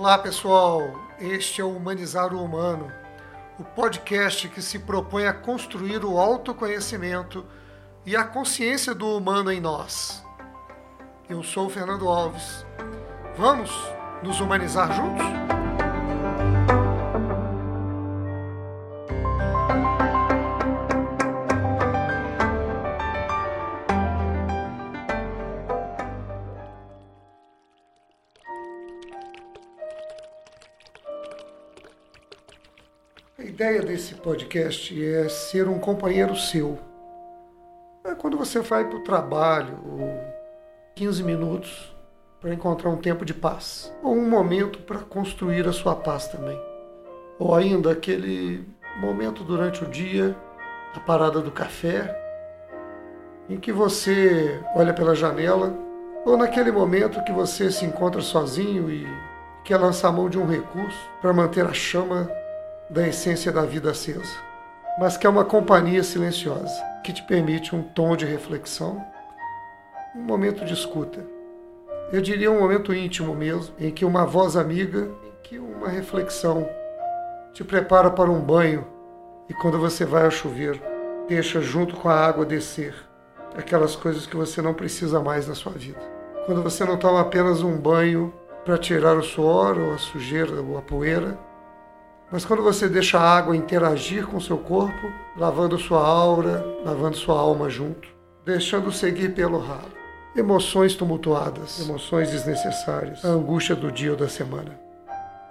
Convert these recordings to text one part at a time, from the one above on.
Olá pessoal, este é o Humanizar o Humano, o podcast que se propõe a construir o autoconhecimento e a consciência do humano em nós. Eu sou o Fernando Alves. Vamos nos humanizar juntos? Ideia desse podcast é ser um companheiro seu. É quando você vai para o trabalho, ou 15 minutos para encontrar um tempo de paz, ou um momento para construir a sua paz também. Ou ainda aquele momento durante o dia, a parada do café, em que você olha pela janela, ou naquele momento que você se encontra sozinho e quer lançar a mão de um recurso para manter a chama da essência da vida acesa, mas que é uma companhia silenciosa que te permite um tom de reflexão, um momento de escuta. Eu diria um momento íntimo mesmo, em que uma voz amiga, em que uma reflexão te prepara para um banho e quando você vai ao chuveiro, deixa junto com a água descer aquelas coisas que você não precisa mais na sua vida. Quando você não toma apenas um banho para tirar o suor ou a sujeira ou a poeira, mas quando você deixa a água interagir com seu corpo, lavando sua aura, lavando sua alma junto, deixando seguir pelo ralo. Emoções tumultuadas, emoções desnecessárias, a angústia do dia ou da semana.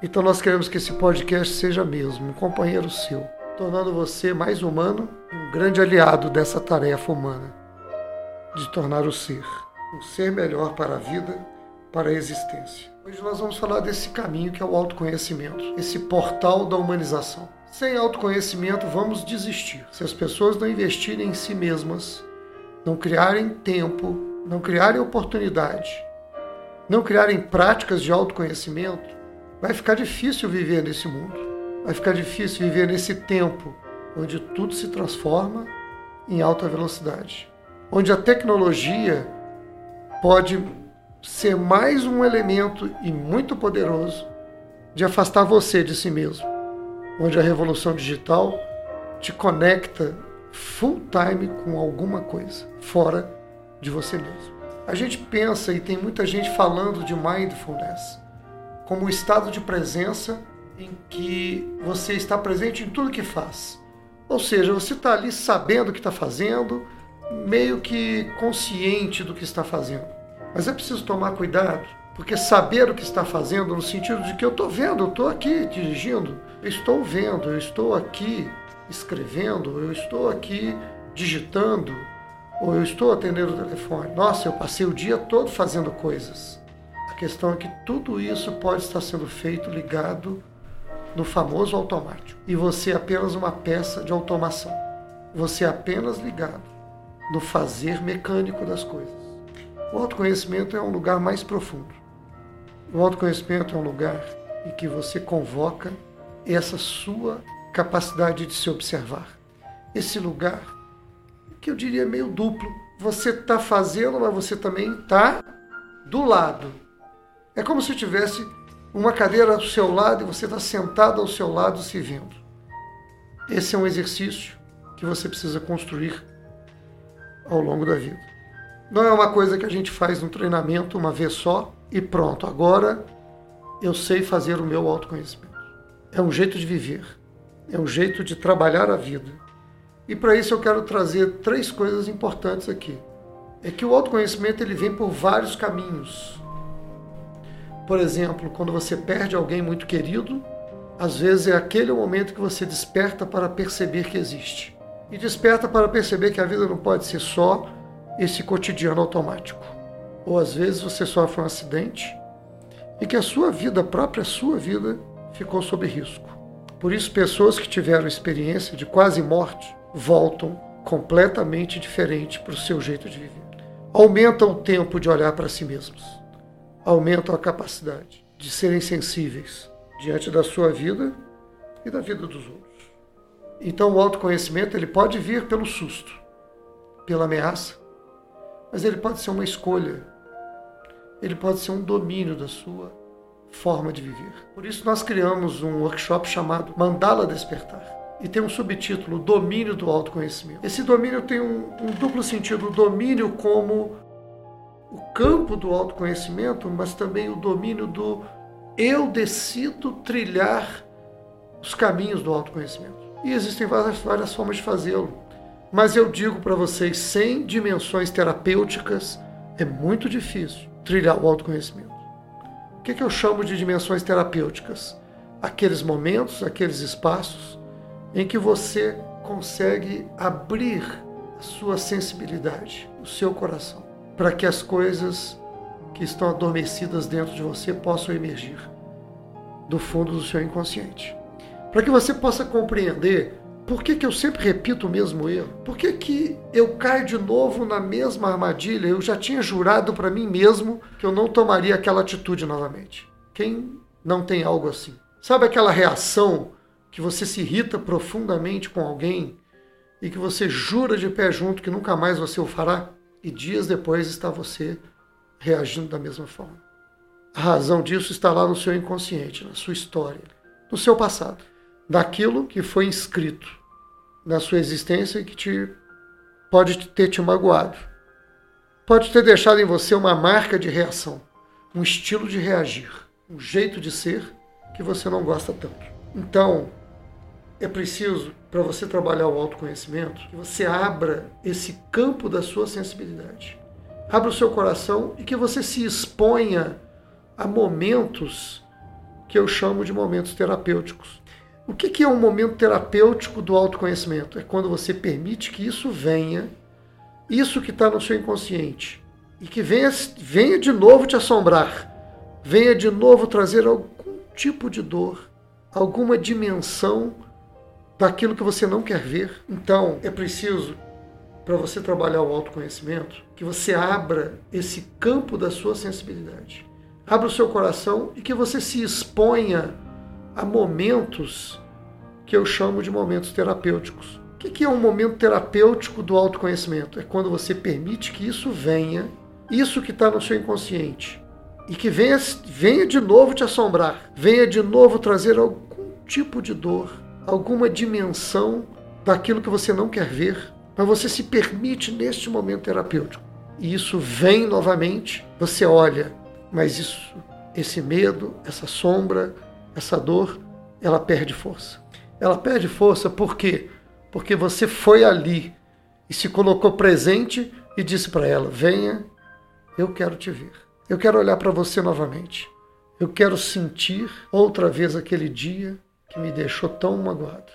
Então nós queremos que esse podcast seja mesmo um companheiro seu, tornando você mais humano um grande aliado dessa tarefa humana de tornar o ser um ser melhor para a vida, para a existência. Hoje nós vamos falar desse caminho que é o autoconhecimento, esse portal da humanização. Sem autoconhecimento, vamos desistir. Se as pessoas não investirem em si mesmas, não criarem tempo, não criarem oportunidade, não criarem práticas de autoconhecimento, vai ficar difícil viver nesse mundo. Vai ficar difícil viver nesse tempo onde tudo se transforma em alta velocidade, onde a tecnologia pode ser mais um elemento e muito poderoso de afastar você de si mesmo, onde a revolução digital te conecta full time com alguma coisa fora de você mesmo. A gente pensa e tem muita gente falando de mindfulness como um estado de presença em que você está presente em tudo que faz. Ou seja, você está ali sabendo o que está fazendo, meio que consciente do que está fazendo. Mas é preciso tomar cuidado, porque saber o que está fazendo, no sentido de que eu estou vendo, eu estou aqui dirigindo, eu estou vendo, eu estou aqui escrevendo, eu estou aqui digitando, ou eu estou atendendo o telefone. Nossa, eu passei o dia todo fazendo coisas. A questão é que tudo isso pode estar sendo feito ligado no famoso automático. E você é apenas uma peça de automação. Você é apenas ligado no fazer mecânico das coisas. O autoconhecimento é um lugar mais profundo. O autoconhecimento é um lugar em que você convoca essa sua capacidade de se observar. Esse lugar que eu diria meio duplo. Você está fazendo, mas você também está do lado. É como se tivesse uma cadeira ao seu lado e você está sentado ao seu lado se vendo. Esse é um exercício que você precisa construir ao longo da vida. Não é uma coisa que a gente faz no treinamento uma vez só e pronto, agora eu sei fazer o meu autoconhecimento. É um jeito de viver, é um jeito de trabalhar a vida. E para isso eu quero trazer três coisas importantes aqui. É que o autoconhecimento ele vem por vários caminhos. Por exemplo, quando você perde alguém muito querido, às vezes é aquele momento que você desperta para perceber que existe. E desperta para perceber que a vida não pode ser só esse cotidiano automático. Ou às vezes você sofre um acidente e que a sua vida, a própria sua vida, ficou sob risco. Por isso, pessoas que tiveram experiência de quase morte voltam completamente diferentes para o seu jeito de viver. Aumentam o tempo de olhar para si mesmos. Aumentam a capacidade de serem sensíveis diante da sua vida e da vida dos outros. Então, o autoconhecimento ele pode vir pelo susto, pela ameaça, mas ele pode ser uma escolha. Ele pode ser um domínio da sua forma de viver. Por isso nós criamos um workshop chamado Mandala Despertar. E tem um subtítulo, Domínio do Autoconhecimento. Esse domínio tem um, um duplo sentido: o domínio como o campo do autoconhecimento, mas também o domínio do eu decido trilhar os caminhos do autoconhecimento. E existem várias, várias formas de fazê-lo. Mas eu digo para vocês, sem dimensões terapêuticas, é muito difícil trilhar o autoconhecimento. O que, que eu chamo de dimensões terapêuticas? Aqueles momentos, aqueles espaços em que você consegue abrir a sua sensibilidade, o seu coração, para que as coisas que estão adormecidas dentro de você possam emergir do fundo do seu inconsciente. Para que você possa compreender por que, que eu sempre repito o mesmo erro? Por que, que eu caio de novo na mesma armadilha? Eu já tinha jurado para mim mesmo que eu não tomaria aquela atitude novamente. Quem não tem algo assim? Sabe aquela reação que você se irrita profundamente com alguém e que você jura de pé junto que nunca mais você o fará? E dias depois está você reagindo da mesma forma. A razão disso está lá no seu inconsciente, na sua história, no seu passado, daquilo que foi inscrito na sua existência que te pode ter te magoado. Pode ter deixado em você uma marca de reação, um estilo de reagir, um jeito de ser que você não gosta tanto. Então, é preciso, para você trabalhar o autoconhecimento, que você abra esse campo da sua sensibilidade. Abra o seu coração e que você se exponha a momentos que eu chamo de momentos terapêuticos. O que é um momento terapêutico do autoconhecimento? É quando você permite que isso venha, isso que está no seu inconsciente, e que venha, venha de novo te assombrar, venha de novo trazer algum tipo de dor, alguma dimensão daquilo que você não quer ver. Então, é preciso, para você trabalhar o autoconhecimento, que você abra esse campo da sua sensibilidade. Abra o seu coração e que você se exponha a momentos que eu chamo de momentos terapêuticos. O que é um momento terapêutico do autoconhecimento? É quando você permite que isso venha, isso que está no seu inconsciente, e que venha, venha de novo te assombrar, venha de novo trazer algum tipo de dor, alguma dimensão daquilo que você não quer ver, mas você se permite neste momento terapêutico. E isso vem novamente, você olha, mas isso, esse medo, essa sombra, essa dor, ela perde força. Ela perde força por quê? Porque você foi ali e se colocou presente e disse para ela: Venha, eu quero te ver. Eu quero olhar para você novamente. Eu quero sentir outra vez aquele dia que me deixou tão magoado.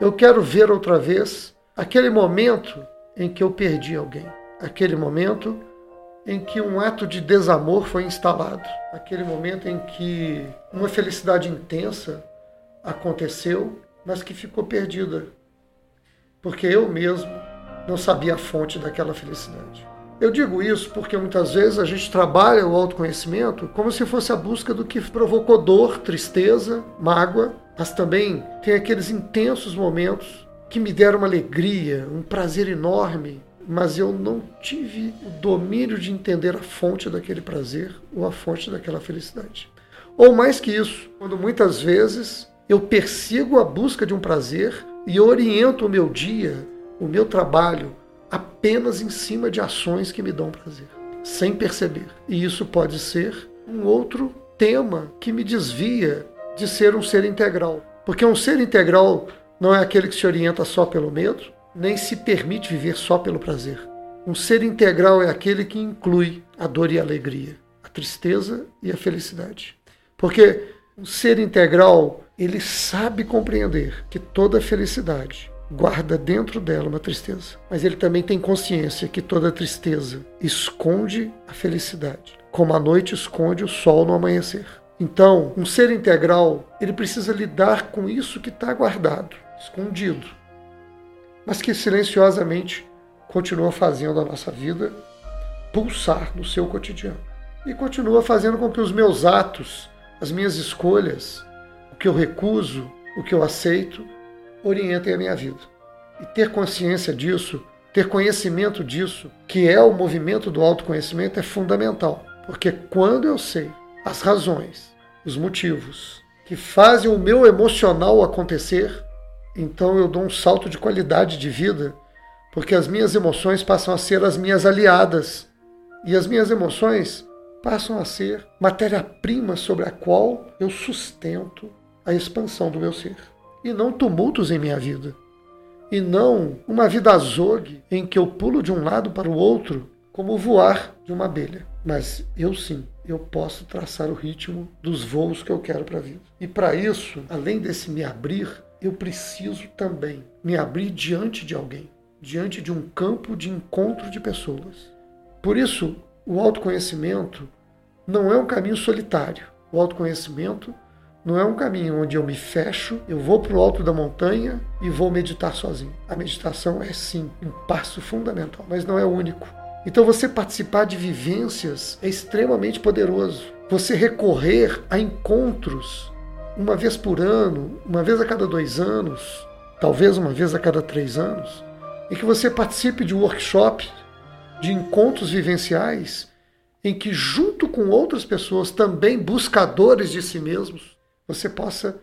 Eu quero ver outra vez aquele momento em que eu perdi alguém. Aquele momento em que um ato de desamor foi instalado, aquele momento em que uma felicidade intensa aconteceu, mas que ficou perdida, porque eu mesmo não sabia a fonte daquela felicidade. Eu digo isso porque muitas vezes a gente trabalha o autoconhecimento como se fosse a busca do que provocou dor, tristeza, mágoa, mas também tem aqueles intensos momentos que me deram uma alegria, um prazer enorme, mas eu não tive o domínio de entender a fonte daquele prazer ou a fonte daquela felicidade. Ou mais que isso, quando muitas vezes eu persigo a busca de um prazer e oriento o meu dia, o meu trabalho, apenas em cima de ações que me dão prazer, sem perceber. E isso pode ser um outro tema que me desvia de ser um ser integral. Porque um ser integral não é aquele que se orienta só pelo medo, nem se permite viver só pelo prazer. Um ser integral é aquele que inclui a dor e a alegria, a tristeza e a felicidade. Porque um ser integral, ele sabe compreender que toda felicidade guarda dentro dela uma tristeza, mas ele também tem consciência que toda tristeza esconde a felicidade, como a noite esconde o sol no amanhecer. Então, um ser integral, ele precisa lidar com isso que está guardado, escondido, mas que silenciosamente continua fazendo a nossa vida pulsar no seu cotidiano. E continua fazendo com que os meus atos, as minhas escolhas, o que eu recuso, o que eu aceito, orientem a minha vida. E ter consciência disso, ter conhecimento disso, que é o movimento do autoconhecimento, é fundamental. Porque quando eu sei as razões os motivos que fazem o meu emocional acontecer, então eu dou um salto de qualidade de vida, porque as minhas emoções passam a ser as minhas aliadas. E as minhas emoções passam a ser matéria-prima sobre a qual eu sustento a expansão do meu ser. E não tumultos em minha vida. E não uma vida azogue em que eu pulo de um lado para o outro como voar de uma abelha. Mas eu sim, eu posso traçar o ritmo dos voos que eu quero para a vida. E para isso, além desse me abrir, eu preciso também me abrir diante de alguém, diante de um campo de encontro de pessoas. Por isso, o autoconhecimento não é um caminho solitário. O autoconhecimento não é um caminho onde eu me fecho, eu vou para o alto da montanha e vou meditar sozinho. A meditação é sim um passo fundamental, mas não é o único. Então você participar de vivências é extremamente poderoso. Você recorrer a encontros uma vez por ano, uma vez a cada dois anos, talvez uma vez a cada três anos, e que você participe de um workshop, de encontros vivenciais, em que, junto com outras pessoas também buscadores de si mesmos, você possa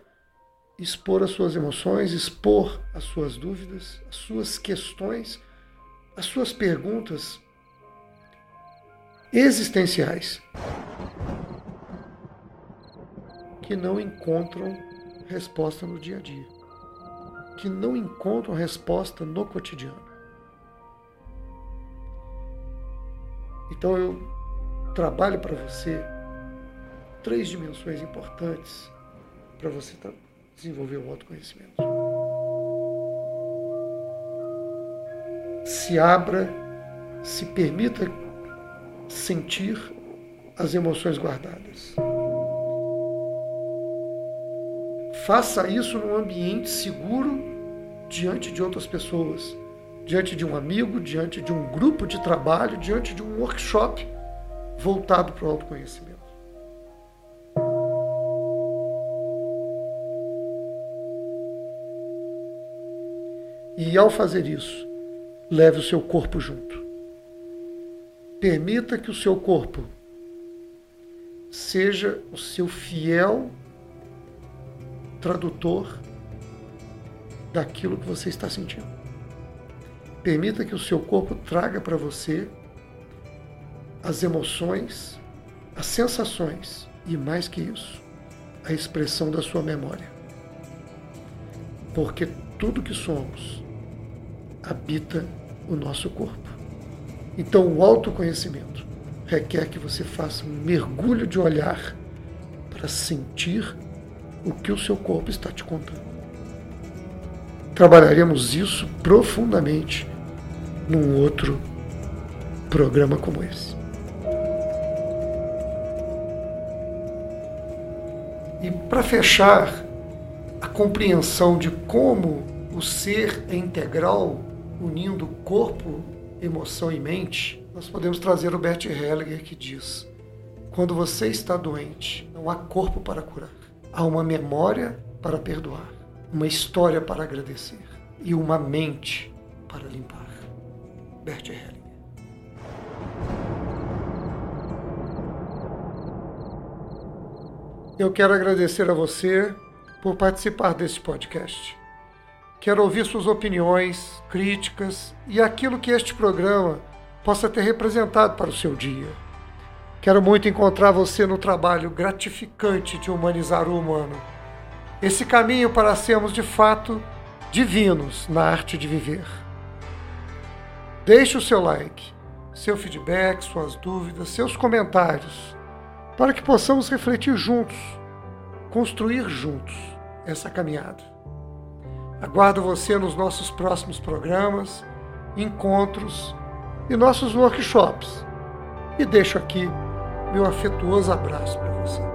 expor as suas emoções, expor as suas dúvidas, as suas questões, as suas perguntas existenciais que não encontram resposta no dia a dia, que não encontram resposta no cotidiano. Então eu trabalho para você três dimensões importantes para você desenvolver o autoconhecimento. Se abra, se permita sentir as emoções guardadas. Faça isso num ambiente seguro diante de outras pessoas, diante de um amigo, diante de um grupo de trabalho, diante de um workshop voltado para o autoconhecimento. E ao fazer isso, leve o seu corpo junto. Permita que o seu corpo seja o seu fiel tradutor daquilo que você está sentindo. Permita que o seu corpo traga para você as emoções, as sensações e, mais que isso, a expressão da sua memória. Porque tudo que somos habita o nosso corpo. Então, o autoconhecimento requer que você faça um mergulho de olhar para sentir o que o seu corpo está te contando. Trabalharemos isso profundamente num outro programa como esse. E para fechar a compreensão de como o ser é integral, unindo corpo, emoção e mente, nós podemos trazer o Bert Hellinger que diz: quando você está doente, não há corpo para curar, há uma memória para perdoar, uma história para agradecer e uma mente para limpar. Bert Hellinger. Eu quero agradecer a você por participar deste podcast. Quero ouvir suas opiniões, críticas e aquilo que este programa possa ter representado para o seu dia. Quero muito encontrar você no trabalho gratificante de humanizar o humano. Esse caminho para sermos de fato divinos na arte de viver. Deixe o seu like, seu feedback, suas dúvidas, seus comentários, para que possamos refletir juntos, construir juntos essa caminhada. Aguardo você nos nossos próximos programas, encontros e nossos workshops. E deixo aqui meu afetuoso abraço para você.